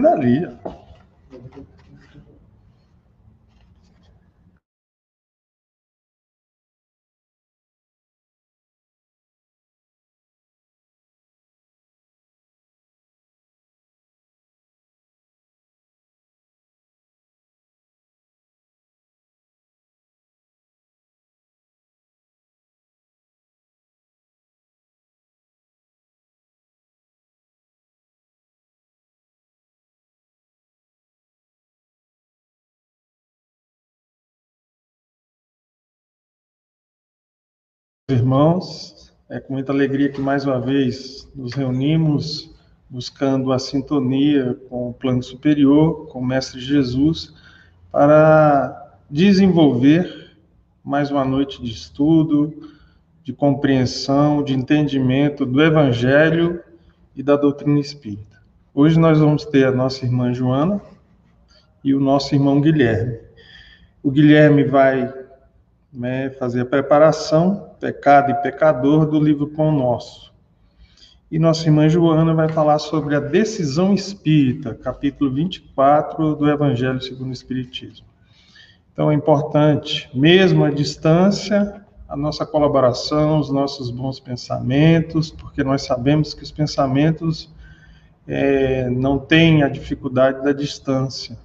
dali. Irmãos, é com muita alegria que mais uma vez nos reunimos buscando a sintonia com o plano superior, com o Mestre Jesus, para desenvolver mais uma noite de estudo, de compreensão, de entendimento do Evangelho e da doutrina espírita. Hoje nós vamos ter a nossa irmã Joana e o nosso irmão Guilherme. O Guilherme vai né, fazer a preparação, pecado e pecador, do livro Pão Nosso. E nossa irmã Joana vai falar sobre a decisão espírita, capítulo 24 do Evangelho segundo o Espiritismo. Então é importante, mesmo à distância, a nossa colaboração, os nossos bons pensamentos, porque nós sabemos que os pensamentos é, não têm a dificuldade da distância.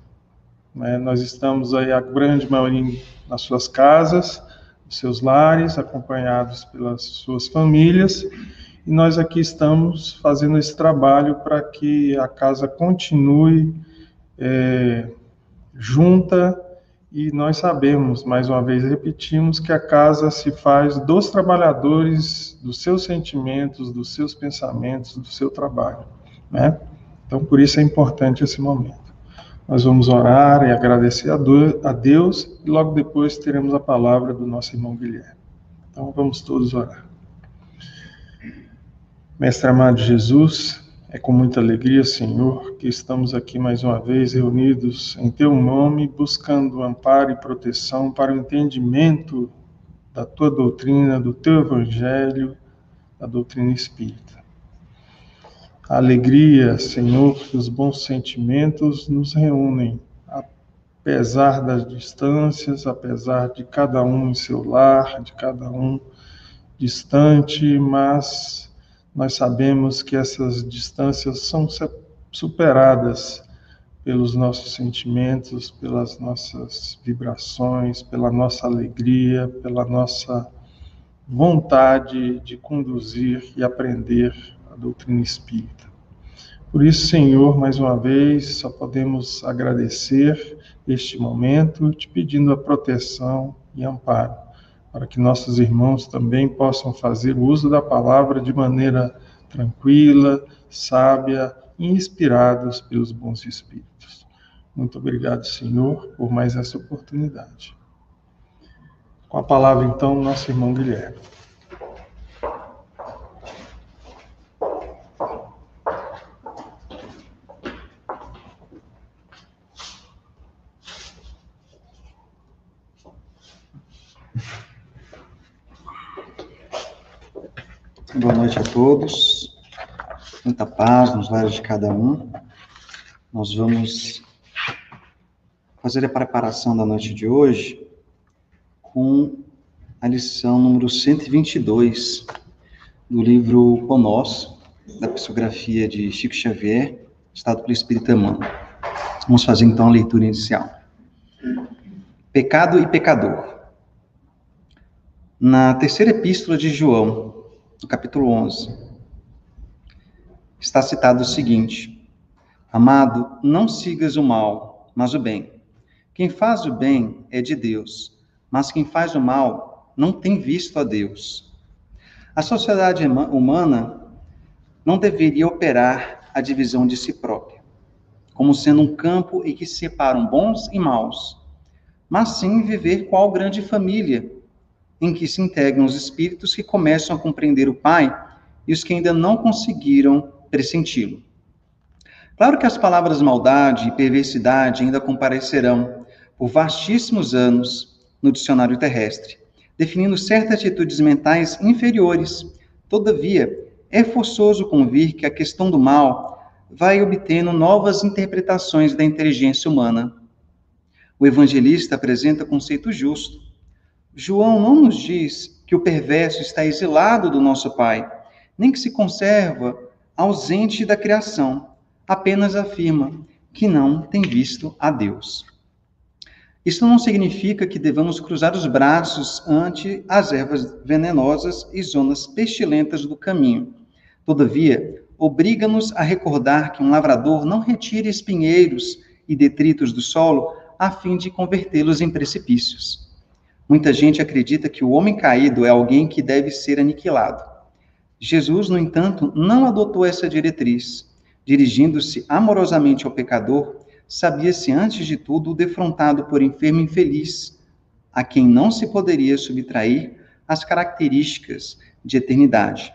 Né? Nós estamos aí, a grande maioria nas suas casas, nos seus lares, acompanhados pelas suas famílias, e nós aqui estamos fazendo esse trabalho para que a casa continue é, junta, e nós sabemos, mais uma vez repetimos, que a casa se faz dos trabalhadores, dos seus sentimentos, dos seus pensamentos, do seu trabalho, né? Então, por isso é importante esse momento. Nós vamos orar e agradecer a Deus e logo depois teremos a palavra do nosso irmão Guilherme. Então vamos todos orar. Mestre amado Jesus, é com muita alegria, Senhor, que estamos aqui mais uma vez reunidos em Teu nome, buscando amparo e proteção para o entendimento da Tua doutrina, do Teu Evangelho, da doutrina espírita a alegria, Senhor, que os bons sentimentos nos reúnem, apesar das distâncias, apesar de cada um em seu lar, de cada um distante, mas nós sabemos que essas distâncias são superadas pelos nossos sentimentos, pelas nossas vibrações, pela nossa alegria, pela nossa vontade de conduzir e aprender doutrina espírita. Por isso, Senhor, mais uma vez, só podemos agradecer este momento, te pedindo a proteção e amparo, para que nossos irmãos também possam fazer uso da palavra de maneira tranquila, sábia inspirados pelos bons espíritos. Muito obrigado, Senhor, por mais essa oportunidade. Com a palavra, então, nosso irmão Guilherme. Boa noite a todos. Muita paz nos lares de cada um. Nós vamos fazer a preparação da noite de hoje com a lição número 122 do livro O da psicografia de Chico Xavier, Estado pelo Espírito Emmanuel. Vamos fazer então a leitura inicial. Pecado e pecador. Na terceira epístola de João, no capítulo 11, está citado o seguinte: Amado, não sigas o mal, mas o bem. Quem faz o bem é de Deus, mas quem faz o mal não tem visto a Deus. A sociedade humana não deveria operar a divisão de si própria, como sendo um campo em que se separam bons e maus, mas sim viver qual grande família, em que se integram os espíritos que começam a compreender o Pai e os que ainda não conseguiram pressenti-lo. Claro que as palavras maldade e perversidade ainda comparecerão por vastíssimos anos no dicionário terrestre, definindo certas atitudes mentais inferiores. Todavia, é forçoso convir que a questão do mal vai obtendo novas interpretações da inteligência humana. O evangelista apresenta conceito justo. João não nos diz que o perverso está exilado do nosso Pai, nem que se conserva ausente da criação, apenas afirma que não tem visto a Deus. Isso não significa que devamos cruzar os braços ante as ervas venenosas e zonas pestilentas do caminho. Todavia, obriga-nos a recordar que um lavrador não retira espinheiros e detritos do solo a fim de convertê-los em precipícios. Muita gente acredita que o homem caído é alguém que deve ser aniquilado. Jesus, no entanto, não adotou essa diretriz. Dirigindo-se amorosamente ao pecador, sabia-se antes de tudo defrontado por enfermo infeliz, a quem não se poderia subtrair as características de eternidade.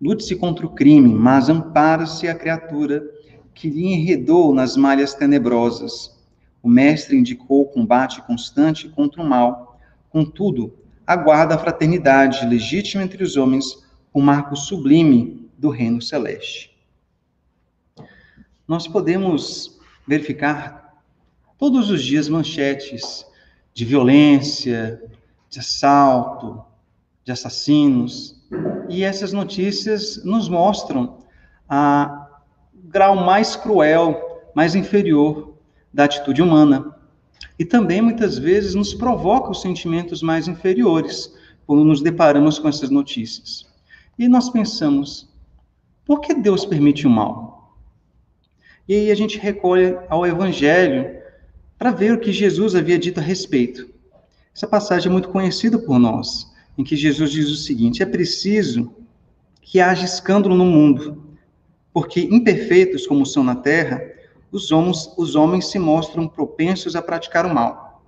Lute-se contra o crime, mas ampara-se a criatura que lhe enredou nas malhas tenebrosas. O mestre indicou o combate constante contra o mal. Contudo, aguarda a fraternidade legítima entre os homens, o marco sublime do reino celeste. Nós podemos verificar todos os dias manchetes de violência, de assalto, de assassinos, e essas notícias nos mostram a grau mais cruel, mais inferior da atitude humana. E também muitas vezes nos provoca os sentimentos mais inferiores quando nos deparamos com essas notícias. E nós pensamos, por que Deus permite o mal? E aí a gente recolhe ao Evangelho para ver o que Jesus havia dito a respeito. Essa passagem é muito conhecida por nós em que Jesus diz o seguinte: é preciso que haja escândalo no mundo, porque imperfeitos como são na terra, os homens, os homens se mostram propensos a praticar o mal.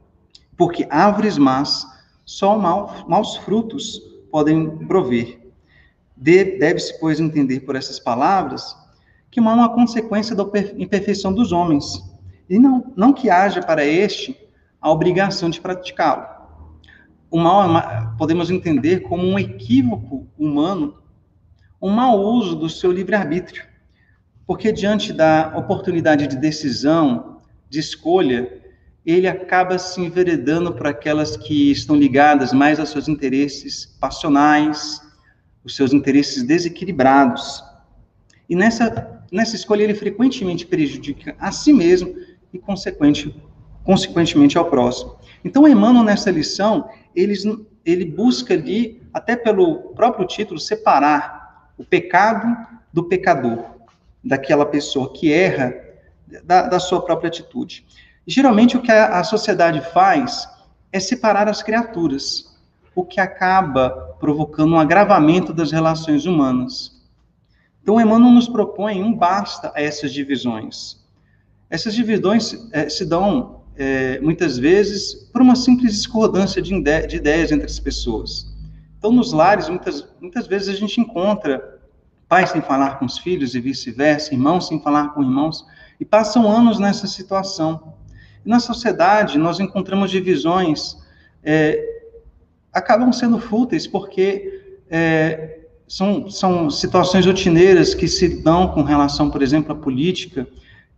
Porque árvores más, só mal, maus frutos podem prover. De, Deve-se, pois, entender por essas palavras que o mal é uma consequência da imperfeição dos homens, e não, não que haja para este a obrigação de praticá-lo o mal é podemos entender como um equívoco humano, um mau uso do seu livre-arbítrio. Porque diante da oportunidade de decisão, de escolha, ele acaba se enveredando por aquelas que estão ligadas mais aos seus interesses passionais, os seus interesses desequilibrados. E nessa, nessa escolha ele frequentemente prejudica a si mesmo e, consequente, consequentemente, ao próximo. Então, Emmanuel, nessa lição, eles, ele busca ali, até pelo próprio título, separar o pecado do pecador, daquela pessoa que erra da, da sua própria atitude. Geralmente, o que a, a sociedade faz é separar as criaturas, o que acaba provocando um agravamento das relações humanas. Então, Emmanuel nos propõe um basta a essas divisões. Essas divisões é, se dão é, muitas vezes, por uma simples discordância de, de ideias entre as pessoas. Então, nos lares, muitas, muitas vezes a gente encontra pais sem falar com os filhos e vice-versa, irmãos sem falar com irmãos, e passam anos nessa situação. Na sociedade, nós encontramos divisões, é, acabam sendo fúteis, porque é, são, são situações rotineiras que se dão com relação, por exemplo, à política,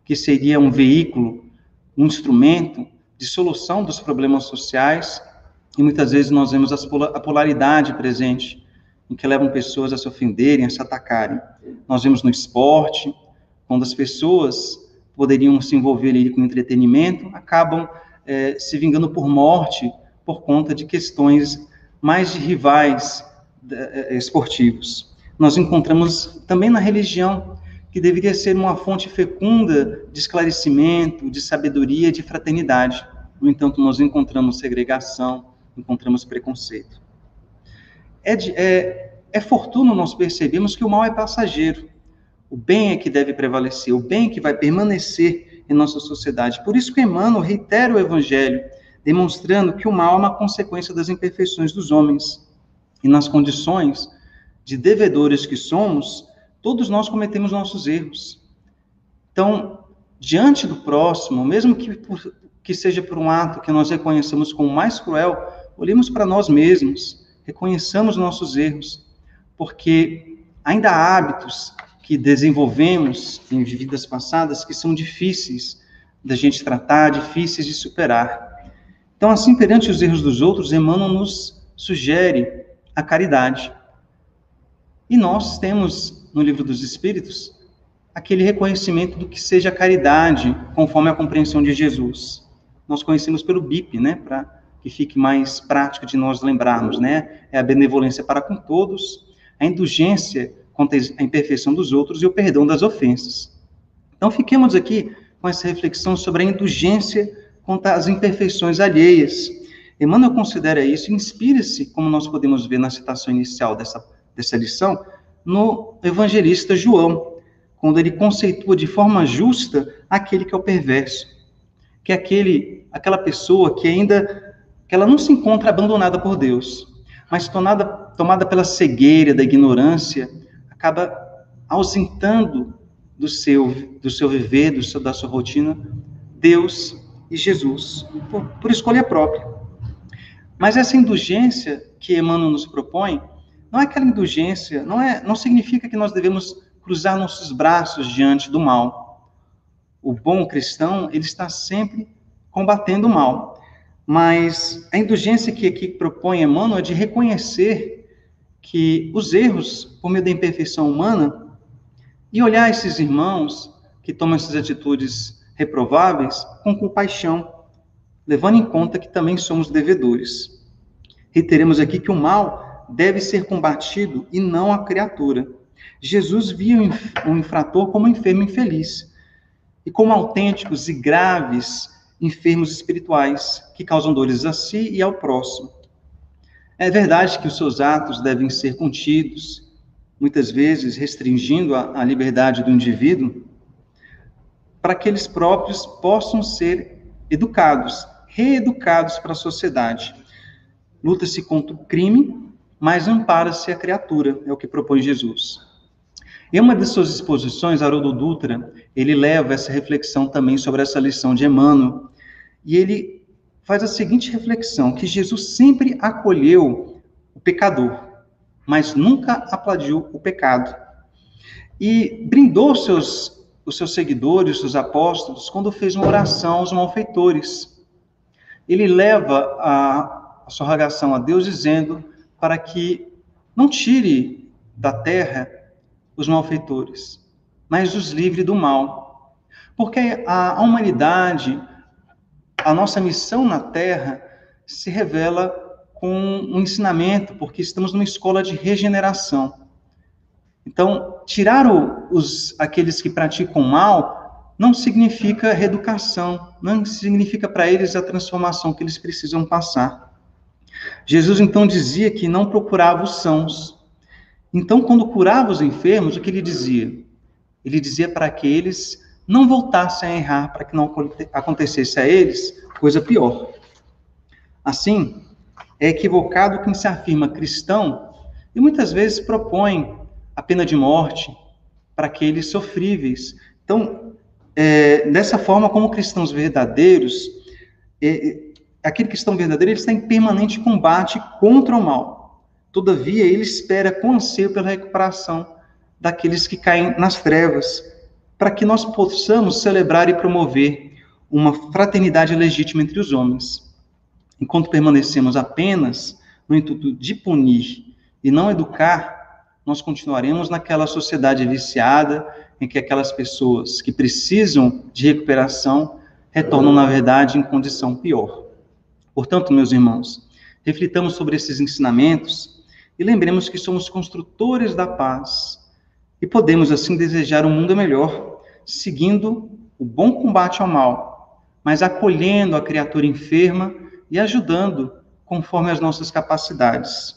que seria um veículo um instrumento de solução dos problemas sociais, e muitas vezes nós vemos a polaridade presente, em que levam pessoas a se ofenderem, a se atacarem. Nós vemos no esporte, quando as pessoas poderiam se envolver ali com entretenimento, acabam é, se vingando por morte por conta de questões mais de rivais é, esportivos. Nós encontramos também na religião que deveria ser uma fonte fecunda de esclarecimento, de sabedoria, de fraternidade. No entanto, nós encontramos segregação, encontramos preconceito. É, de, é, é fortuno nós percebemos que o mal é passageiro. O bem é que deve prevalecer, o bem é que vai permanecer em nossa sociedade. Por isso que Emmanuel reitera o Evangelho, demonstrando que o mal é uma consequência das imperfeições dos homens. E nas condições de devedores que somos, Todos nós cometemos nossos erros. Então, diante do próximo, mesmo que, por, que seja por um ato que nós reconhecemos como mais cruel, olhemos para nós mesmos, reconheçamos nossos erros, porque ainda há hábitos que desenvolvemos em vidas passadas que são difíceis da gente tratar, difíceis de superar. Então, assim, perante os erros dos outros, Emmanuel nos sugere a caridade. E nós temos no Livro dos Espíritos aquele reconhecimento do que seja caridade, conforme a compreensão de Jesus. Nós conhecemos pelo BIP, né, para que fique mais prático de nós lembrarmos, né? É a benevolência para com todos, a indulgência contra a imperfeição dos outros e o perdão das ofensas. Então, fiquemos aqui com essa reflexão sobre a indulgência contra as imperfeições alheias. Emmanuel considera isso, inspira-se, como nós podemos ver na citação inicial dessa, dessa lição, no evangelista João, quando ele conceitua de forma justa aquele que é o perverso, que é aquele, aquela pessoa que ainda que ela não se encontra abandonada por Deus, mas tomada, tomada pela cegueira da ignorância, acaba ausentando do seu, do seu viver, do seu, da sua rotina, Deus e Jesus, por, por escolha própria. Mas essa indulgência que Emmanuel nos propõe, não é aquela indulgência, não, é, não significa que nós devemos cruzar nossos braços diante do mal. O bom cristão, ele está sempre combatendo o mal. Mas a indulgência que aqui propõe Emmanuel é de reconhecer que os erros, por meio da imperfeição humana, e olhar esses irmãos que tomam essas atitudes reprováveis com compaixão, levando em conta que também somos devedores. Reiteremos aqui que o mal deve ser combatido e não a criatura. Jesus via o infrator como um enfermo infeliz e como autênticos e graves enfermos espirituais que causam dores a si e ao próximo. É verdade que os seus atos devem ser contidos, muitas vezes restringindo a, a liberdade do indivíduo, para que eles próprios possam ser educados, reeducados para a sociedade. Luta-se contra o crime, mas ampara-se a criatura, é o que propõe Jesus. Em uma de suas exposições, Haroldo Dutra, ele leva essa reflexão também sobre essa lição de Emmanuel, e ele faz a seguinte reflexão, que Jesus sempre acolheu o pecador, mas nunca aplaudiu o pecado. E brindou seus, os seus seguidores, os apóstolos, quando fez uma oração aos malfeitores. Ele leva a, a sua rogação a Deus dizendo para que não tire da terra os malfeitores, mas os livre do mal. Porque a, a humanidade, a nossa missão na terra, se revela com um ensinamento, porque estamos numa escola de regeneração. Então, tirar o, os, aqueles que praticam mal não significa reeducação, não significa para eles a transformação que eles precisam passar. Jesus então dizia que não procurava os sãos. Então, quando curava os enfermos, o que ele dizia? Ele dizia para que eles não voltassem a errar, para que não acontecesse a eles coisa pior. Assim, é equivocado quem se afirma cristão e muitas vezes propõe a pena de morte para aqueles sofríveis. Então, é, dessa forma, como cristãos verdadeiros, é, é, aquele cristão verdadeiro está em permanente combate contra o mal. Todavia, ele espera com anseio pela recuperação daqueles que caem nas trevas, para que nós possamos celebrar e promover uma fraternidade legítima entre os homens. Enquanto permanecemos apenas no intuito de punir e não educar, nós continuaremos naquela sociedade viciada em que aquelas pessoas que precisam de recuperação retornam, na verdade, em condição pior. Portanto, meus irmãos, reflitamos sobre esses ensinamentos e lembremos que somos construtores da paz e podemos, assim, desejar um mundo melhor, seguindo o bom combate ao mal, mas acolhendo a criatura enferma e ajudando conforme as nossas capacidades,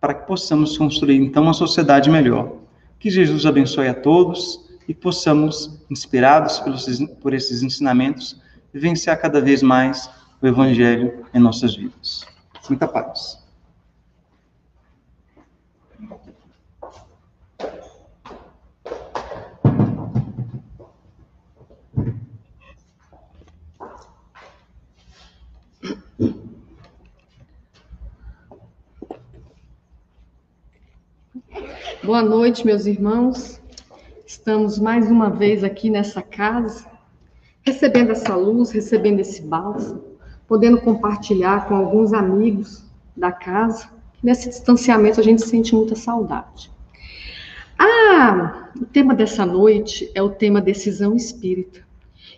para que possamos construir então uma sociedade melhor. Que Jesus abençoe a todos e possamos, inspirados pelos, por esses ensinamentos, vivenciar cada vez mais o Evangelho em nossas vidas. Muita paz. Boa noite, meus irmãos. Estamos mais uma vez aqui nessa casa, recebendo essa luz, recebendo esse bálsamo, podendo compartilhar com alguns amigos da casa. Nesse distanciamento a gente sente muita saudade. Ah, o tema dessa noite é o tema decisão espírita.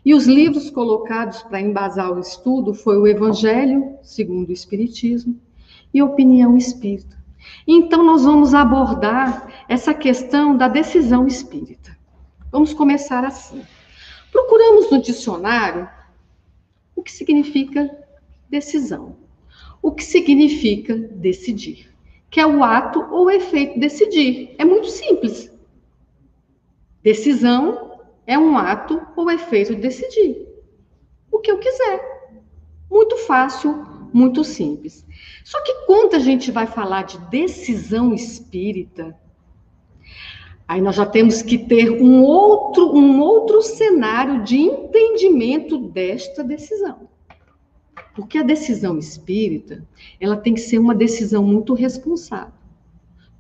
E os livros colocados para embasar o estudo foi o Evangelho, segundo o Espiritismo, e Opinião Espírita. Então, nós vamos abordar essa questão da decisão espírita. Vamos começar assim. Procuramos no dicionário o que significa decisão, o que significa decidir, que é o ato ou efeito decidir. É muito simples. Decisão é um ato ou efeito de decidir o que eu quiser. Muito fácil, muito simples. Só que quando a gente vai falar de decisão espírita, aí nós já temos que ter um outro, um outro cenário de entendimento desta decisão. Porque a decisão espírita, ela tem que ser uma decisão muito responsável.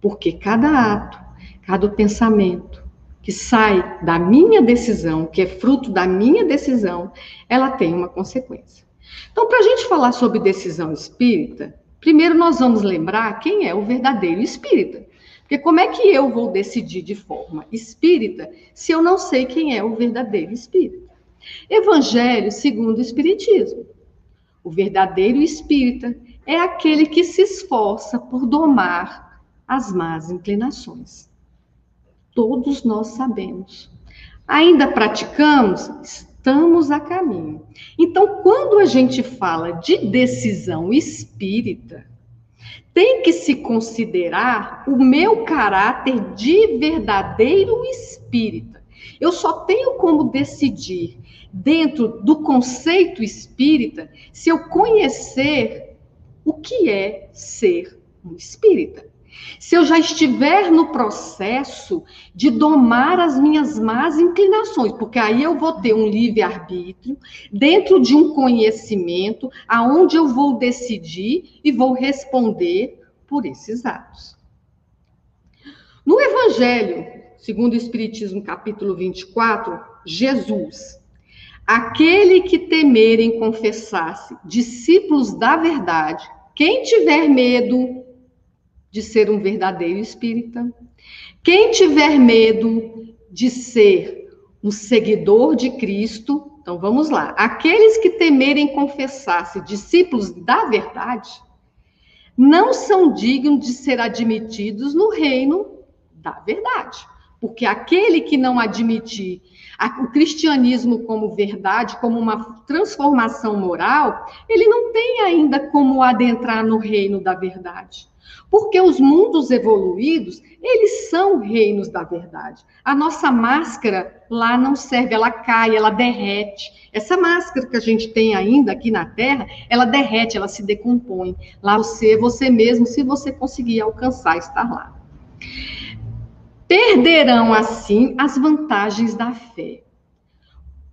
Porque cada ato, cada pensamento que sai da minha decisão, que é fruto da minha decisão, ela tem uma consequência. Então, para a gente falar sobre decisão espírita, Primeiro, nós vamos lembrar quem é o verdadeiro espírita. Porque como é que eu vou decidir de forma espírita se eu não sei quem é o verdadeiro espírita? Evangelho segundo o Espiritismo. O verdadeiro espírita é aquele que se esforça por domar as más inclinações. Todos nós sabemos. Ainda praticamos? Estamos a caminho. Então, quando a gente fala de decisão espírita, tem que se considerar o meu caráter de verdadeiro espírita. Eu só tenho como decidir dentro do conceito espírita se eu conhecer o que é ser um espírita. Se eu já estiver no processo de domar as minhas más inclinações, porque aí eu vou ter um livre-arbítrio dentro de um conhecimento aonde eu vou decidir e vou responder por esses atos. No Evangelho, segundo o Espiritismo, capítulo 24, Jesus, aquele que temerem confessar-se discípulos da verdade, quem tiver medo de ser um verdadeiro espírita. Quem tiver medo de ser um seguidor de Cristo, então vamos lá. Aqueles que temerem confessar-se discípulos da verdade, não são dignos de ser admitidos no reino da verdade. Porque aquele que não admitir o cristianismo como verdade, como uma transformação moral, ele não tem ainda como adentrar no reino da verdade. Porque os mundos evoluídos, eles são reinos da verdade. A nossa máscara lá não serve, ela cai, ela derrete. Essa máscara que a gente tem ainda aqui na Terra, ela derrete, ela se decompõe. Lá você, você mesmo, se você conseguir alcançar estar lá. Perderão assim as vantagens da fé.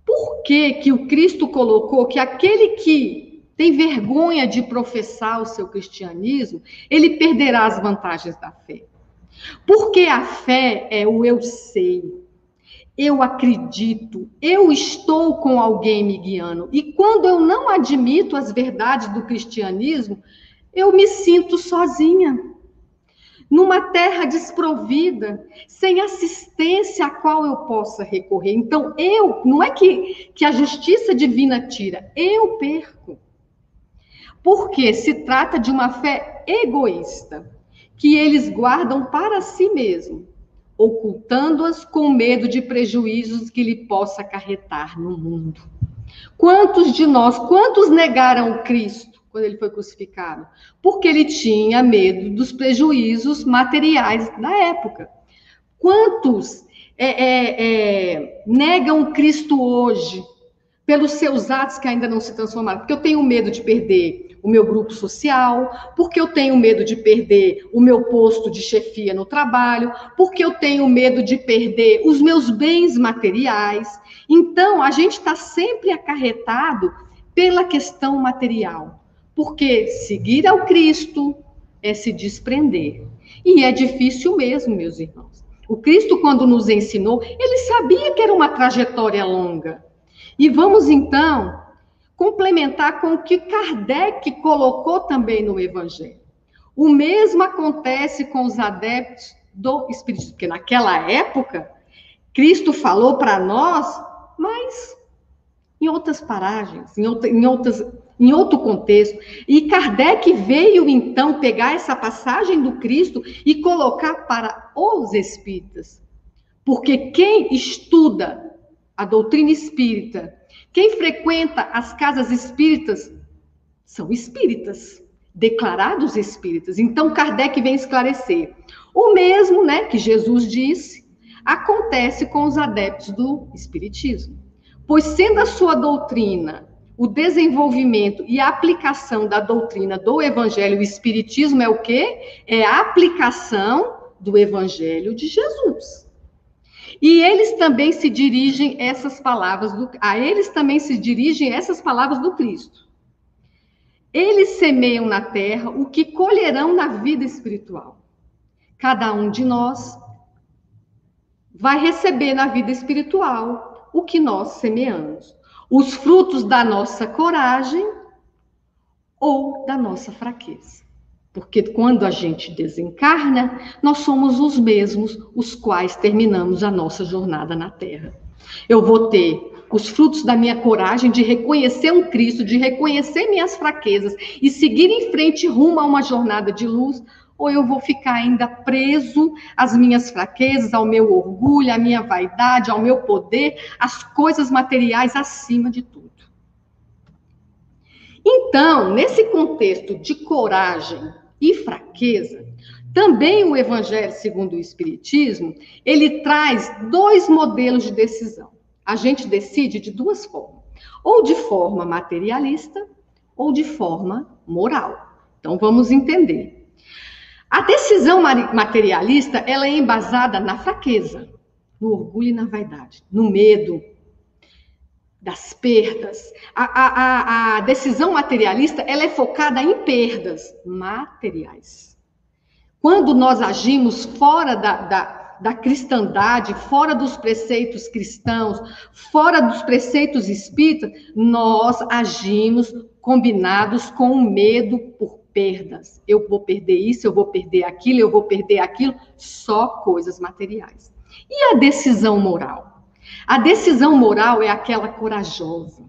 Por que que o Cristo colocou que aquele que tem vergonha de professar o seu cristianismo, ele perderá as vantagens da fé. Porque a fé é o eu sei, eu acredito, eu estou com alguém me guiando. E quando eu não admito as verdades do cristianismo, eu me sinto sozinha. Numa terra desprovida, sem assistência a qual eu possa recorrer. Então, eu, não é que, que a justiça divina tira, eu perco. Porque se trata de uma fé egoísta, que eles guardam para si mesmo, ocultando-as com medo de prejuízos que lhe possa acarretar no mundo. Quantos de nós, quantos negaram Cristo quando ele foi crucificado? Porque ele tinha medo dos prejuízos materiais da época. Quantos é, é, é, negam Cristo hoje pelos seus atos que ainda não se transformaram? Porque eu tenho medo de perder o meu grupo social, porque eu tenho medo de perder o meu posto de chefia no trabalho, porque eu tenho medo de perder os meus bens materiais. Então, a gente está sempre acarretado pela questão material, porque seguir ao Cristo é se desprender. E é difícil mesmo, meus irmãos. O Cristo, quando nos ensinou, ele sabia que era uma trajetória longa. E vamos então complementar com o que Kardec colocou também no Evangelho. O mesmo acontece com os adeptos do Espiritismo, porque naquela época, Cristo falou para nós, mas em outras paragens, em, outra, em, outras, em outro contexto. E Kardec veio então pegar essa passagem do Cristo e colocar para os espíritas. Porque quem estuda a doutrina espírita, quem frequenta as casas espíritas, são espíritas, declarados espíritas. Então Kardec vem esclarecer. O mesmo, né, que Jesus disse, acontece com os adeptos do espiritismo. Pois sendo a sua doutrina o desenvolvimento e a aplicação da doutrina do evangelho, o espiritismo é o quê? É a aplicação do evangelho de Jesus. E eles também se dirigem essas palavras do, a eles também se dirigem essas palavras do Cristo. Eles semeiam na terra o que colherão na vida espiritual. Cada um de nós vai receber na vida espiritual o que nós semeamos, os frutos da nossa coragem ou da nossa fraqueza. Porque quando a gente desencarna, nós somos os mesmos os quais terminamos a nossa jornada na Terra. Eu vou ter os frutos da minha coragem de reconhecer um Cristo, de reconhecer minhas fraquezas e seguir em frente rumo a uma jornada de luz, ou eu vou ficar ainda preso às minhas fraquezas, ao meu orgulho, à minha vaidade, ao meu poder, às coisas materiais acima de tudo. Então, nesse contexto de coragem e fraqueza, também o Evangelho segundo o Espiritismo, ele traz dois modelos de decisão. A gente decide de duas formas, ou de forma materialista ou de forma moral. Então vamos entender. A decisão materialista, ela é embasada na fraqueza, no orgulho e na vaidade, no medo das perdas. A, a, a, decisão materialista, ela é focada em perdas materiais. Quando nós agimos fora da, da, da cristandade, fora dos preceitos cristãos, fora dos preceitos espíritas, nós agimos combinados com o medo por perdas. Eu vou perder isso, eu vou perder aquilo, eu vou perder aquilo, só coisas materiais. E a decisão moral? A decisão moral é aquela corajosa.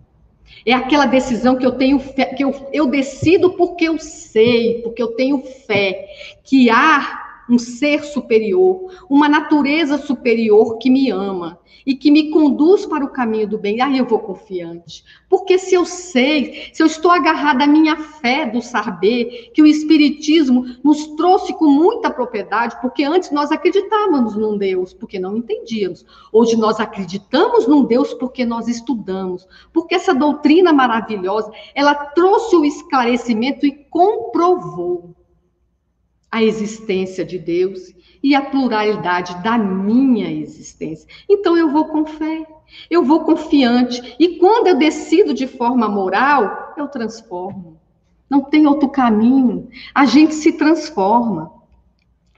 É aquela decisão que eu tenho fé, que eu, eu decido porque eu sei, porque eu tenho fé que há um ser superior, uma natureza superior que me ama e que me conduz para o caminho do bem. Aí eu vou confiante. Porque se eu sei, se eu estou agarrada à minha fé do saber, que o Espiritismo nos trouxe com muita propriedade, porque antes nós acreditávamos num Deus, porque não entendíamos. Hoje nós acreditamos num Deus porque nós estudamos. Porque essa doutrina maravilhosa, ela trouxe o esclarecimento e comprovou a existência de Deus e a pluralidade da minha existência. Então eu vou com fé, eu vou confiante, e quando eu decido de forma moral, eu transformo. Não tem outro caminho. A gente se transforma.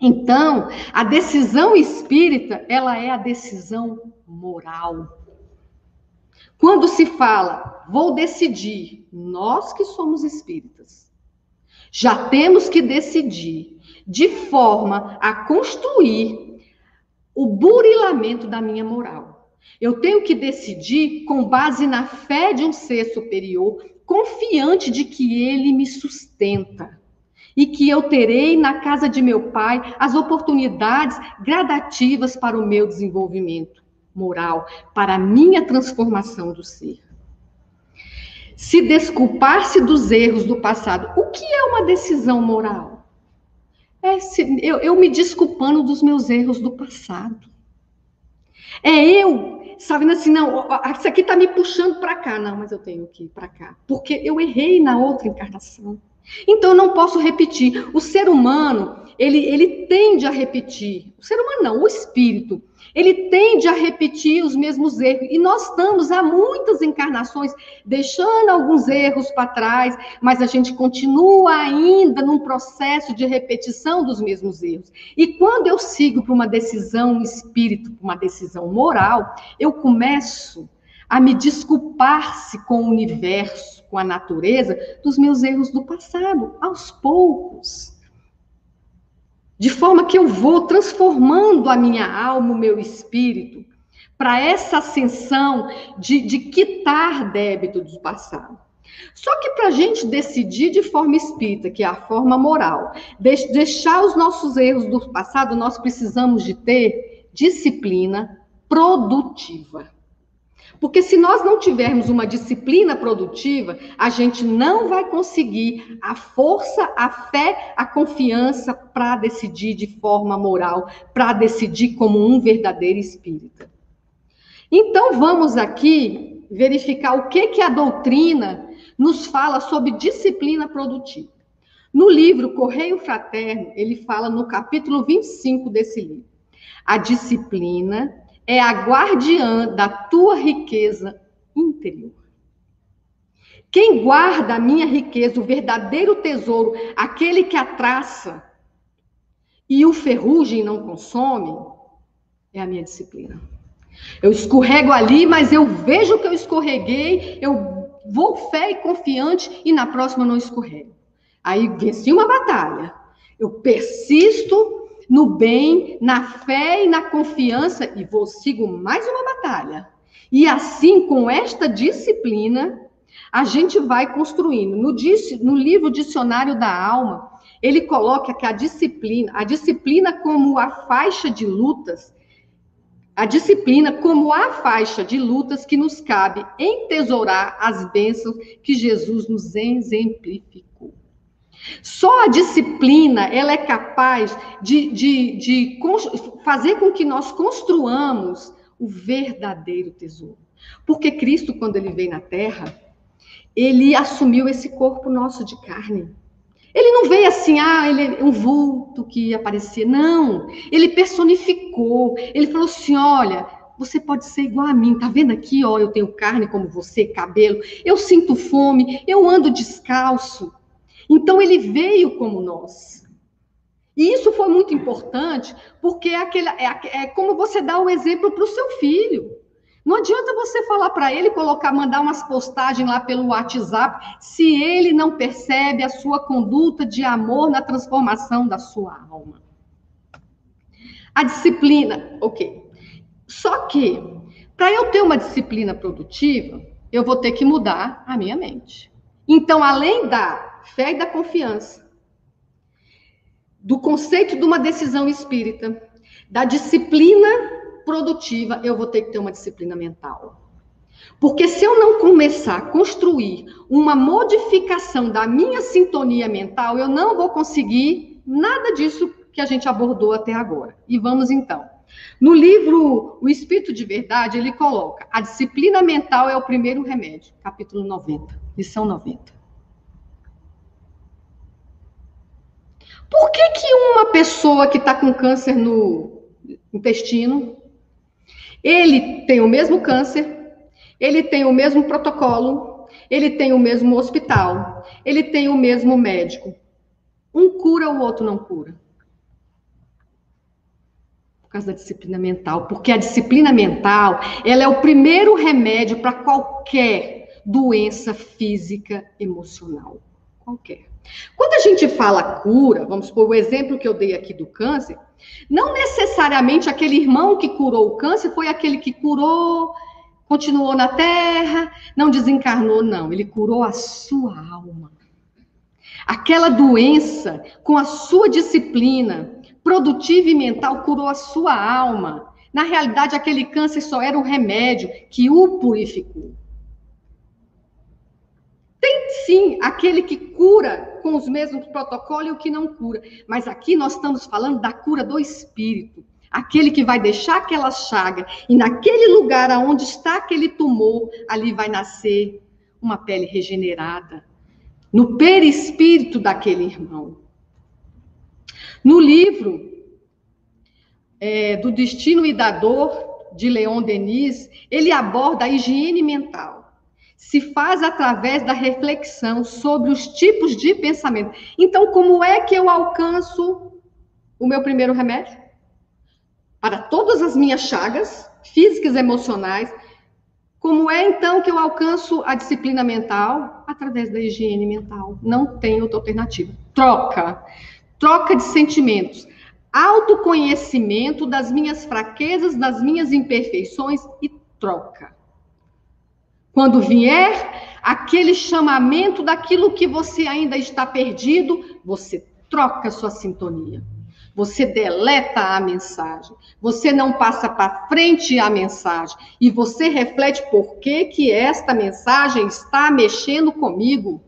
Então, a decisão espírita, ela é a decisão moral. Quando se fala, vou decidir, nós que somos espíritas, já temos que decidir de forma a construir o burilamento da minha moral. Eu tenho que decidir com base na fé de um ser superior, confiante de que ele me sustenta e que eu terei na casa de meu pai as oportunidades gradativas para o meu desenvolvimento moral, para a minha transformação do ser. Se desculpar-se dos erros do passado, o que é uma decisão moral? É eu, eu me desculpando dos meus erros do passado. É eu, sabe, assim, não, isso aqui está me puxando para cá. Não, mas eu tenho que ir para cá. Porque eu errei na outra encarnação. Então eu não posso repetir. O ser humano, ele, ele tende a repetir. O ser humano não, o espírito. Ele tende a repetir os mesmos erros. E nós estamos há muitas encarnações deixando alguns erros para trás, mas a gente continua ainda num processo de repetição dos mesmos erros. E quando eu sigo para uma decisão espírito, para uma decisão moral, eu começo a me desculpar-se com o universo, com a natureza, dos meus erros do passado, aos poucos. De forma que eu vou transformando a minha alma, o meu espírito, para essa ascensão de, de quitar débito do passado. Só que para a gente decidir de forma espírita, que é a forma moral, deixar os nossos erros do passado, nós precisamos de ter disciplina produtiva. Porque se nós não tivermos uma disciplina produtiva, a gente não vai conseguir a força, a fé, a confiança para decidir de forma moral, para decidir como um verdadeiro espírita. Então vamos aqui verificar o que que a doutrina nos fala sobre disciplina produtiva. No livro Correio Fraterno, ele fala no capítulo 25 desse livro. A disciplina é a guardiã da tua riqueza interior. Quem guarda a minha riqueza, o verdadeiro tesouro, aquele que a traça e o ferrugem não consome, é a minha disciplina. Eu escorrego ali, mas eu vejo que eu escorreguei, eu vou fé e confiante e na próxima eu não escorrego. Aí venci uma batalha. Eu persisto no bem, na fé e na confiança, e vou sigo mais uma batalha. E assim, com esta disciplina, a gente vai construindo. No, no livro Dicionário da Alma, ele coloca que a disciplina, a disciplina como a faixa de lutas, a disciplina como a faixa de lutas que nos cabe entesourar as bênçãos que Jesus nos exemplificou. Só a disciplina ela é capaz de, de, de fazer com que nós construamos o verdadeiro tesouro. Porque Cristo, quando ele veio na Terra, ele assumiu esse corpo nosso de carne. Ele não veio assim, ah, ele é um vulto que ia aparecer. Não, ele personificou. Ele falou assim: olha, você pode ser igual a mim, tá vendo aqui, ó, eu tenho carne como você, cabelo, eu sinto fome, eu ando descalço. Então ele veio como nós. E isso foi muito importante, porque é, aquele, é, é como você dá o exemplo para o seu filho. Não adianta você falar para ele, colocar, mandar umas postagens lá pelo WhatsApp, se ele não percebe a sua conduta de amor na transformação da sua alma. A disciplina, ok. Só que, para eu ter uma disciplina produtiva, eu vou ter que mudar a minha mente. Então, além da fé e da confiança, do conceito de uma decisão espírita, da disciplina produtiva, eu vou ter que ter uma disciplina mental. Porque se eu não começar a construir uma modificação da minha sintonia mental, eu não vou conseguir nada disso que a gente abordou até agora. E vamos então. No livro O Espírito de Verdade, ele coloca: a disciplina mental é o primeiro remédio, capítulo 90, lição 90. Por que, que uma pessoa que está com câncer no intestino, ele tem o mesmo câncer, ele tem o mesmo protocolo, ele tem o mesmo hospital, ele tem o mesmo médico. Um cura, o outro não cura. Por causa da disciplina mental. Porque a disciplina mental, ela é o primeiro remédio para qualquer doença física emocional. Qualquer. Quando a gente fala cura, vamos por o exemplo que eu dei aqui do câncer, não necessariamente aquele irmão que curou o câncer foi aquele que curou, continuou na terra, não desencarnou, não. Ele curou a sua alma. Aquela doença, com a sua disciplina produtiva e mental, curou a sua alma. Na realidade, aquele câncer só era o remédio que o purificou. Tem sim aquele que cura com os mesmos protocolos e o que não cura. Mas aqui nós estamos falando da cura do espírito. Aquele que vai deixar aquela chaga e naquele lugar onde está aquele tumor, ali vai nascer uma pele regenerada, no perispírito daquele irmão. No livro é, do Destino e da Dor, de Leon Denis, ele aborda a higiene mental. Se faz através da reflexão sobre os tipos de pensamento. Então, como é que eu alcanço o meu primeiro remédio? Para todas as minhas chagas, físicas e emocionais, como é então que eu alcanço a disciplina mental? Através da higiene mental. Não tem outra alternativa. Troca. Troca de sentimentos. Autoconhecimento das minhas fraquezas, das minhas imperfeições e troca. Quando vier aquele chamamento daquilo que você ainda está perdido, você troca sua sintonia. Você deleta a mensagem. Você não passa para frente a mensagem. E você reflete por que, que esta mensagem está mexendo comigo.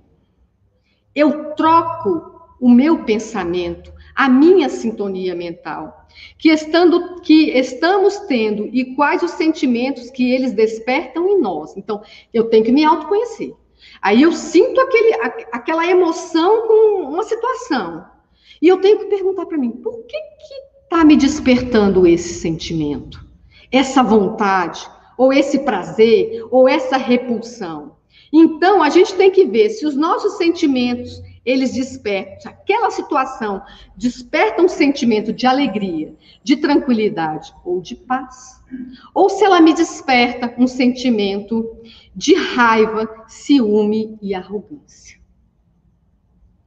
Eu troco o meu pensamento, a minha sintonia mental. Que, estando, que estamos tendo e quais os sentimentos que eles despertam em nós. Então, eu tenho que me autoconhecer. Aí eu sinto aquele, aquela emoção com uma situação. E eu tenho que perguntar para mim, por que que está me despertando esse sentimento? Essa vontade, ou esse prazer, ou essa repulsão? Então, a gente tem que ver se os nossos sentimentos, eles despertam, aquela situação desperta um sentimento de alegria, de tranquilidade ou de paz. Ou se ela me desperta um sentimento de raiva, ciúme e arrogância.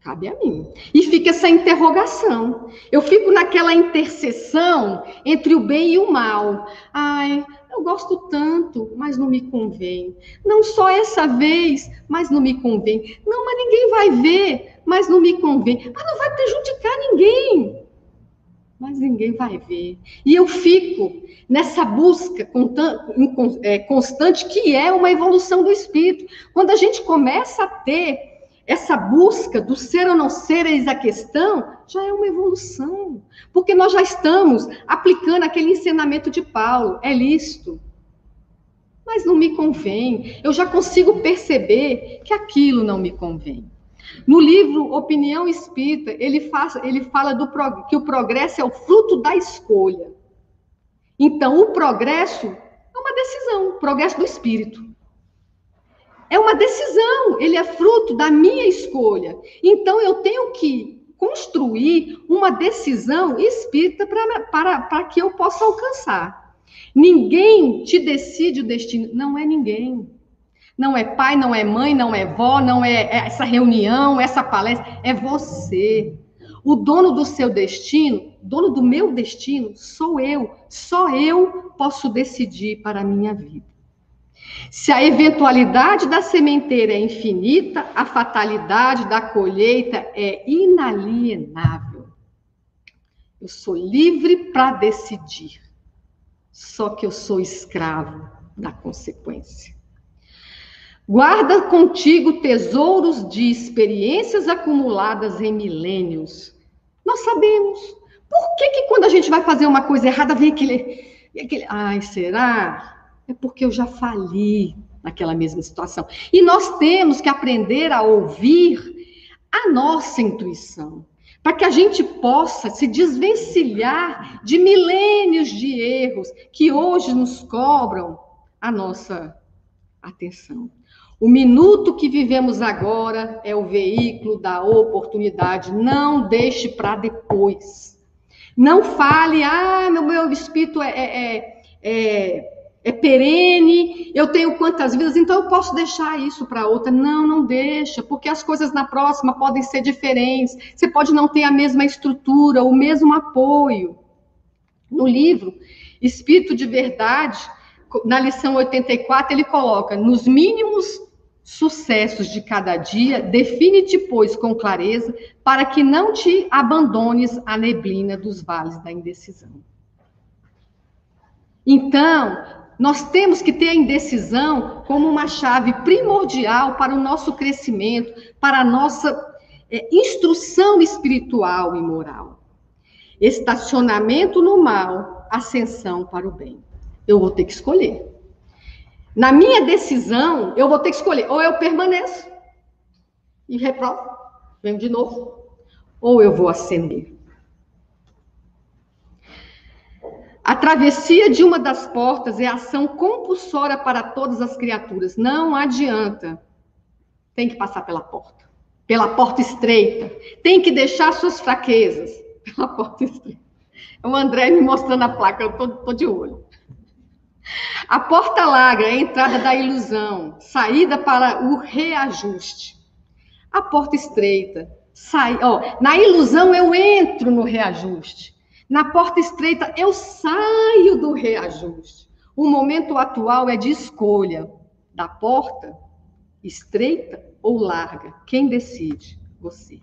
Cabe a mim. E fica essa interrogação. Eu fico naquela interseção entre o bem e o mal. Ai, eu gosto tanto, mas não me convém. Não só essa vez, mas não me convém. Não, mas ninguém vai ver, mas não me convém. Mas não vai prejudicar ninguém. Mas ninguém vai ver. E eu fico nessa busca é, constante, que é uma evolução do espírito. Quando a gente começa a ter essa busca do ser ou não ser, eis a questão, já é uma evolução. Porque nós já estamos aplicando aquele ensinamento de Paulo, é lícito. Mas não me convém. Eu já consigo perceber que aquilo não me convém. No livro Opinião Espírita, ele, faz, ele fala do, que o progresso é o fruto da escolha. Então, o progresso é uma decisão, o progresso do espírito. É uma decisão, ele é fruto da minha escolha. Então eu tenho que construir uma decisão espírita para que eu possa alcançar. Ninguém te decide o destino, não é ninguém. Não é pai, não é mãe, não é vó, não é essa reunião, essa palestra, é você. O dono do seu destino, dono do meu destino, sou eu. Só eu posso decidir para a minha vida. Se a eventualidade da sementeira é infinita, a fatalidade da colheita é inalienável. Eu sou livre para decidir, só que eu sou escravo da consequência. Guarda contigo tesouros de experiências acumuladas em milênios. Nós sabemos. Por que, que quando a gente vai fazer uma coisa errada, vem aquele. aquele Ai, será? É porque eu já fali naquela mesma situação. E nós temos que aprender a ouvir a nossa intuição, para que a gente possa se desvencilhar de milênios de erros que hoje nos cobram a nossa atenção. O minuto que vivemos agora é o veículo da oportunidade. Não deixe para depois. Não fale, ah, meu, meu espírito é, é, é é perene, eu tenho quantas vidas, então eu posso deixar isso para outra. Não, não deixa, porque as coisas na próxima podem ser diferentes. Você pode não ter a mesma estrutura, o mesmo apoio. No livro Espírito de Verdade, na lição 84, ele coloca: nos mínimos sucessos de cada dia, define-te, pois, com clareza, para que não te abandones à neblina dos vales da indecisão. Então, nós temos que ter a indecisão como uma chave primordial para o nosso crescimento, para a nossa é, instrução espiritual e moral. Estacionamento no mal, ascensão para o bem. Eu vou ter que escolher. Na minha decisão, eu vou ter que escolher. Ou eu permaneço, e reprovo, venho de novo, ou eu vou acender. A travessia de uma das portas é ação compulsória para todas as criaturas. Não adianta. Tem que passar pela porta. Pela porta estreita. Tem que deixar suas fraquezas. Pela porta estreita. É o André me mostrando a placa, eu tô de olho. A porta larga é a entrada da ilusão, saída para o reajuste. A porta estreita, sai, ó, na ilusão eu entro no reajuste. Na porta estreita eu saio do reajuste. O momento atual é de escolha da porta estreita ou larga. Quem decide? Você.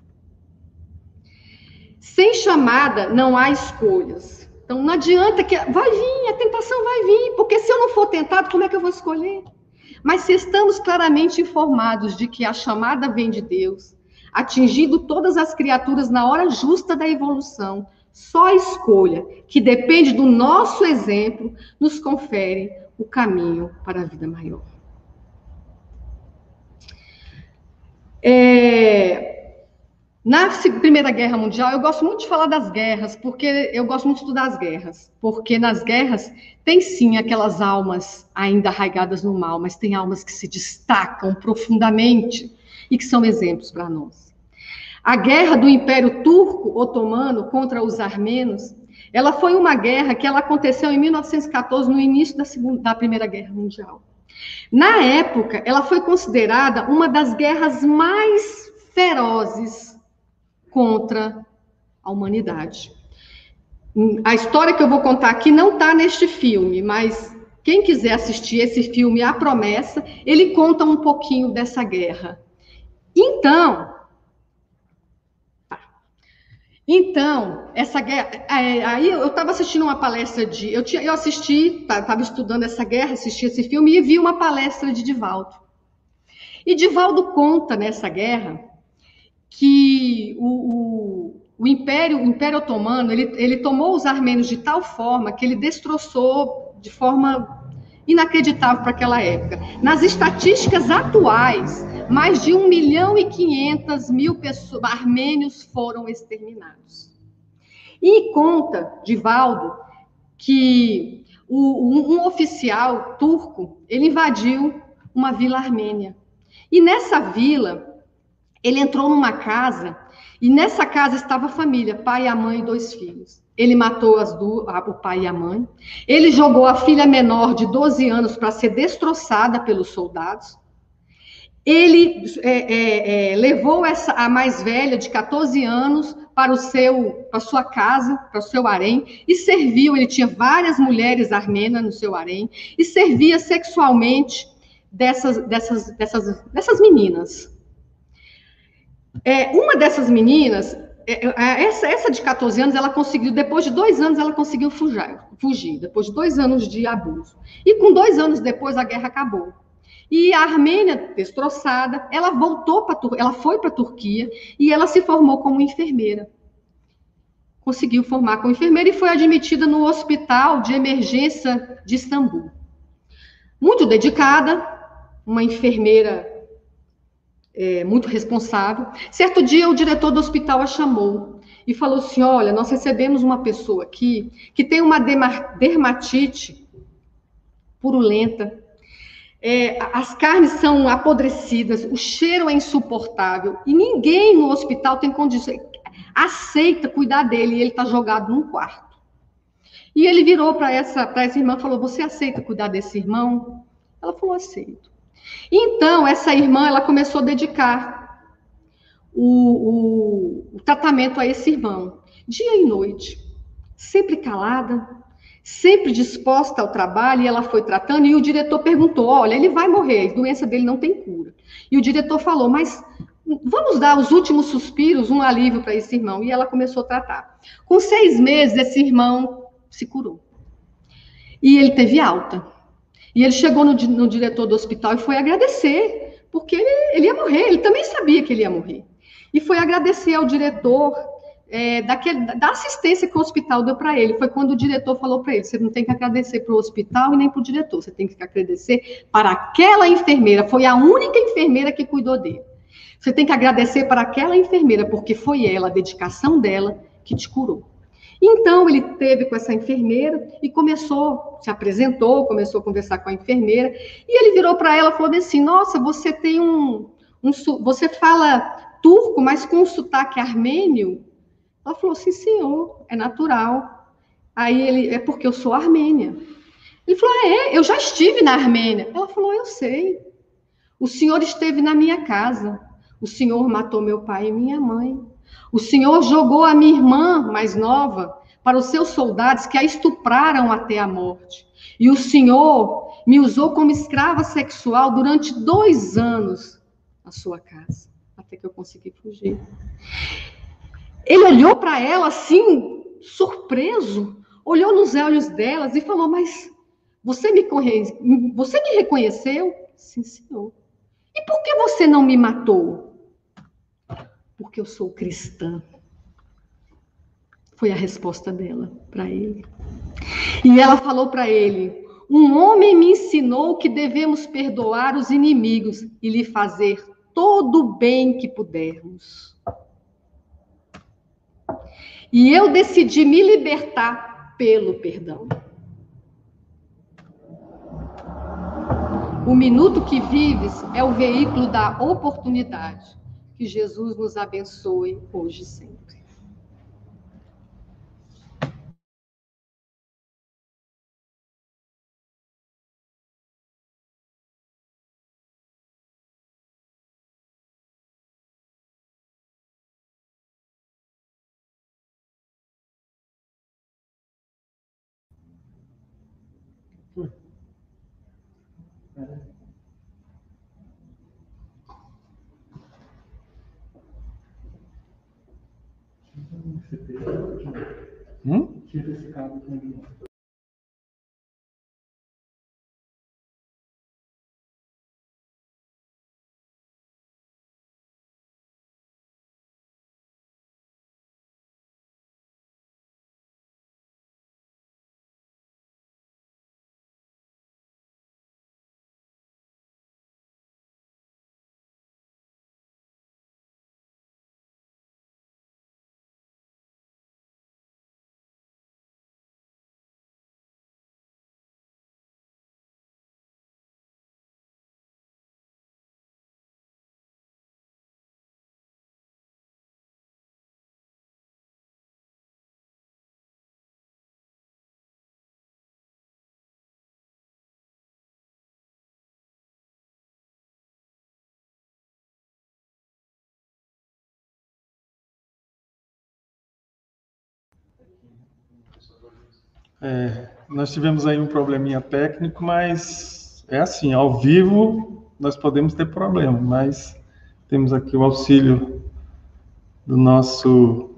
Sem chamada não há escolhas. Então não adianta que vai vir, a tentação vai vir, porque se eu não for tentado, como é que eu vou escolher? Mas se estamos claramente informados de que a chamada vem de Deus, atingindo todas as criaturas na hora justa da evolução, só a escolha, que depende do nosso exemplo, nos confere o caminho para a vida maior. É, na Primeira Guerra Mundial, eu gosto muito de falar das guerras, porque eu gosto muito de estudar as guerras, porque nas guerras tem sim aquelas almas ainda arraigadas no mal, mas tem almas que se destacam profundamente e que são exemplos para nós. A guerra do Império Turco Otomano contra os armenos, ela foi uma guerra que ela aconteceu em 1914, no início da, segunda, da Primeira Guerra Mundial. Na época, ela foi considerada uma das guerras mais ferozes contra a humanidade. A história que eu vou contar aqui não está neste filme, mas quem quiser assistir esse filme, A Promessa, ele conta um pouquinho dessa guerra. Então, então, essa guerra. É, aí eu estava assistindo uma palestra de. Eu, tinha, eu assisti, estava estudando essa guerra, assisti esse filme e vi uma palestra de Divaldo. E Divaldo conta nessa guerra que o, o, o Império, o Império Otomano ele, ele tomou os armênios de tal forma que ele destroçou de forma inacreditável para aquela época. Nas estatísticas atuais, mais de 1 milhão e 500 mil pessoas, armênios foram exterminados. E conta, Divaldo, que o, um, um oficial turco, ele invadiu uma vila armênia. E nessa vila, ele entrou numa casa, e nessa casa estava a família, pai, a mãe e dois filhos. Ele matou as do, o pai e a mãe. Ele jogou a filha menor de 12 anos para ser destroçada pelos soldados. Ele é, é, é, levou essa, a mais velha, de 14 anos, para o seu, para sua casa, para o seu harém, e serviu. Ele tinha várias mulheres armênias no seu harém, e servia sexualmente dessas, dessas, dessas, dessas meninas. É, uma dessas meninas é, é, essa, essa de 14 anos, ela conseguiu, depois de dois anos, ela conseguiu fugir, fugir, depois de dois anos de abuso. E com dois anos depois, a guerra acabou. E a Armênia, destroçada, ela voltou para ela foi para a Turquia e ela se formou como enfermeira. Conseguiu formar como enfermeira e foi admitida no hospital de emergência de Istambul. Muito dedicada, uma enfermeira é, muito responsável. Certo dia, o diretor do hospital a chamou e falou assim: Olha, nós recebemos uma pessoa aqui que tem uma dermatite purulenta. É, as carnes são apodrecidas, o cheiro é insuportável e ninguém no hospital tem condição, aceita cuidar dele e ele está jogado num quarto. E ele virou para essa, essa irmã e falou: Você aceita cuidar desse irmão? Ela falou: Aceito. Então, essa irmã, ela começou a dedicar o, o, o tratamento a esse irmão, dia e noite, sempre calada, sempre disposta ao trabalho, e ela foi tratando, e o diretor perguntou, olha, ele vai morrer, a doença dele não tem cura. E o diretor falou, mas vamos dar os últimos suspiros, um alívio para esse irmão. E ela começou a tratar. Com seis meses, esse irmão se curou. E ele teve alta. E ele chegou no, no diretor do hospital e foi agradecer, porque ele, ele, ia morrer, ele também sabia que ele ia morrer. E foi agradecer ao diretor é, daquele, da assistência que o hospital deu para ele. Foi quando o diretor falou para ele: você não tem que agradecer para o hospital e nem para o diretor, você tem que agradecer para aquela enfermeira. Foi a única enfermeira que cuidou dele. Você tem que agradecer para aquela enfermeira, porque foi ela, a dedicação dela, que te curou. Então, ele teve com essa enfermeira e começou, se apresentou, começou a conversar com a enfermeira, e ele virou para ela e falou assim: Nossa, você tem um, um. Você fala turco, mas com um sotaque armênio? Ela falou: Sim, senhor, é natural. Aí ele: É porque eu sou armênia. Ele falou: Ah, é? Eu já estive na Armênia. Ela falou: Eu sei. O senhor esteve na minha casa. O senhor matou meu pai e minha mãe. O Senhor jogou a minha irmã mais nova para os seus soldados que a estupraram até a morte. E o Senhor me usou como escrava sexual durante dois anos na sua casa, até que eu consegui fugir. Ele olhou para ela assim, surpreso, olhou nos olhos delas e falou: Mas você me, você me reconheceu? Sim, senhor. E por que você não me matou? Porque eu sou cristã. Foi a resposta dela para ele. E ela falou para ele: Um homem me ensinou que devemos perdoar os inimigos e lhe fazer todo o bem que pudermos. E eu decidi me libertar pelo perdão. O minuto que vives é o veículo da oportunidade. Que Jesus nos abençoe hoje e sempre. Tira É, nós tivemos aí um probleminha técnico, mas é assim, ao vivo nós podemos ter problema, mas temos aqui o auxílio do nosso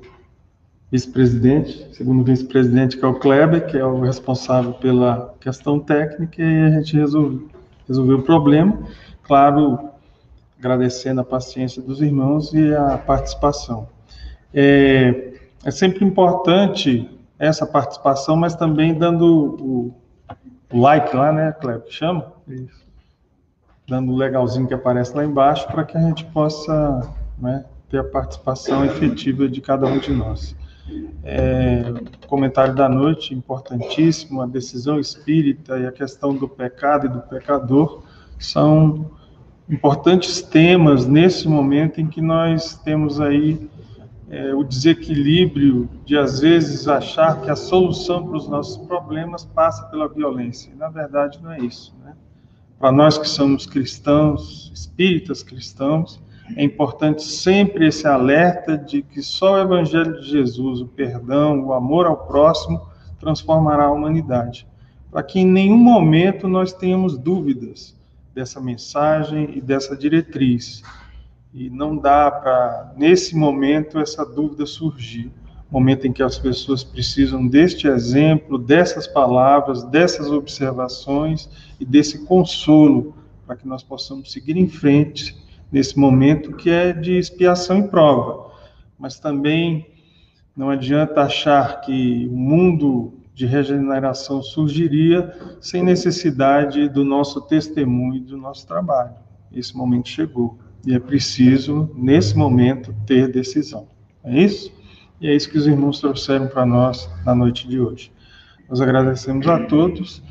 vice-presidente, segundo vice-presidente, que é o Kleber, que é o responsável pela questão técnica, e a gente resolveu, resolveu o problema, claro, agradecendo a paciência dos irmãos e a participação. É, é sempre importante essa participação, mas também dando o, o like lá, né, Cleber? Chama? Isso. Dando o legalzinho que aparece lá embaixo para que a gente possa né, ter a participação efetiva de cada um de nós. É, comentário da noite, importantíssimo, a decisão espírita e a questão do pecado e do pecador são importantes temas nesse momento em que nós temos aí é, o desequilíbrio de, às vezes, achar que a solução para os nossos problemas passa pela violência. E, na verdade, não é isso. Né? Para nós que somos cristãos, espíritas cristãos, é importante sempre esse alerta de que só o Evangelho de Jesus, o perdão, o amor ao próximo, transformará a humanidade. Para que em nenhum momento nós tenhamos dúvidas dessa mensagem e dessa diretriz e não dá para, nesse momento, essa dúvida surgir. Momento em que as pessoas precisam deste exemplo, dessas palavras, dessas observações e desse consolo, para que nós possamos seguir em frente nesse momento que é de expiação e prova. Mas também não adianta achar que o mundo de regeneração surgiria sem necessidade do nosso testemunho e do nosso trabalho. Esse momento chegou. E é preciso, nesse momento, ter decisão. É isso? E é isso que os irmãos trouxeram para nós na noite de hoje. Nós agradecemos a todos.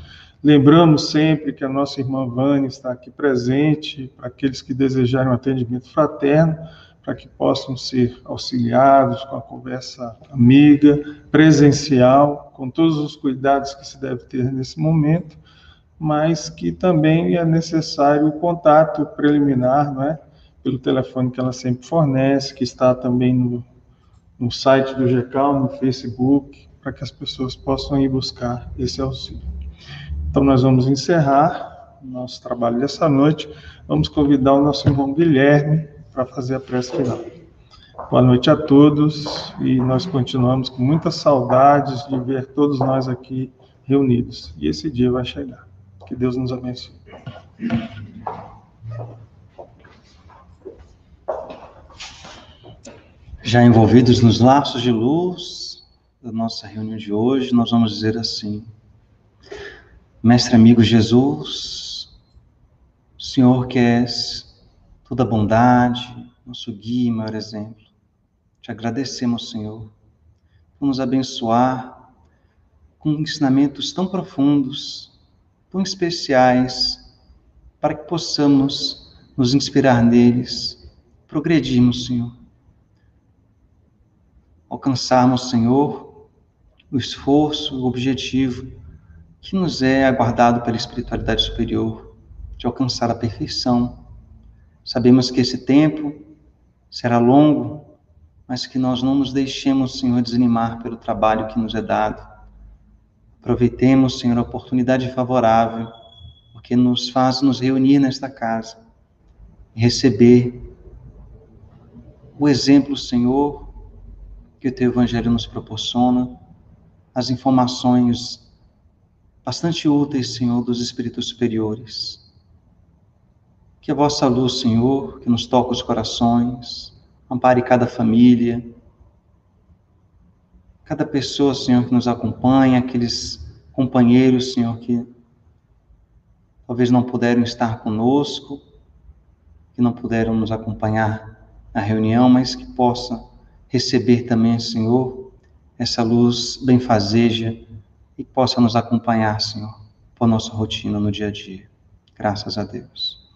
Lembramos sempre que a nossa irmã Vânia está aqui presente para aqueles que desejarem um atendimento fraterno, para que possam ser auxiliados com a conversa amiga, presencial, com todos os cuidados que se deve ter nesse momento, mas que também é necessário o contato preliminar, não é? Pelo telefone que ela sempre fornece, que está também no, no site do GECAL, no Facebook, para que as pessoas possam ir buscar esse auxílio. Então, nós vamos encerrar o nosso trabalho dessa noite. Vamos convidar o nosso irmão Guilherme para fazer a prece final. Boa noite a todos e nós continuamos com muitas saudades de ver todos nós aqui reunidos. E esse dia vai chegar. Que Deus nos abençoe. Já envolvidos nos laços de luz da nossa reunião de hoje, nós vamos dizer assim: Mestre amigo Jesus, Senhor que és toda bondade, nosso guia e maior exemplo, te agradecemos, Senhor, por nos abençoar com ensinamentos tão profundos, tão especiais, para que possamos nos inspirar neles, progredirmos, Senhor. Alcançarmos, Senhor, o esforço, o objetivo que nos é aguardado pela espiritualidade superior, de alcançar a perfeição. Sabemos que esse tempo será longo, mas que nós não nos deixemos, Senhor, desanimar pelo trabalho que nos é dado. Aproveitemos, Senhor, a oportunidade favorável, porque nos faz nos reunir nesta casa e receber o exemplo, Senhor, que o Teu Evangelho nos proporciona, as informações bastante úteis, Senhor, dos Espíritos superiores. Que a vossa luz, Senhor, que nos toca os corações, ampare cada família, cada pessoa, Senhor, que nos acompanha, aqueles companheiros, Senhor, que talvez não puderam estar conosco, que não puderam nos acompanhar na reunião, mas que possa receber também, Senhor, essa luz benfazeja e possa nos acompanhar, Senhor, por nossa rotina no dia a dia. Graças a Deus.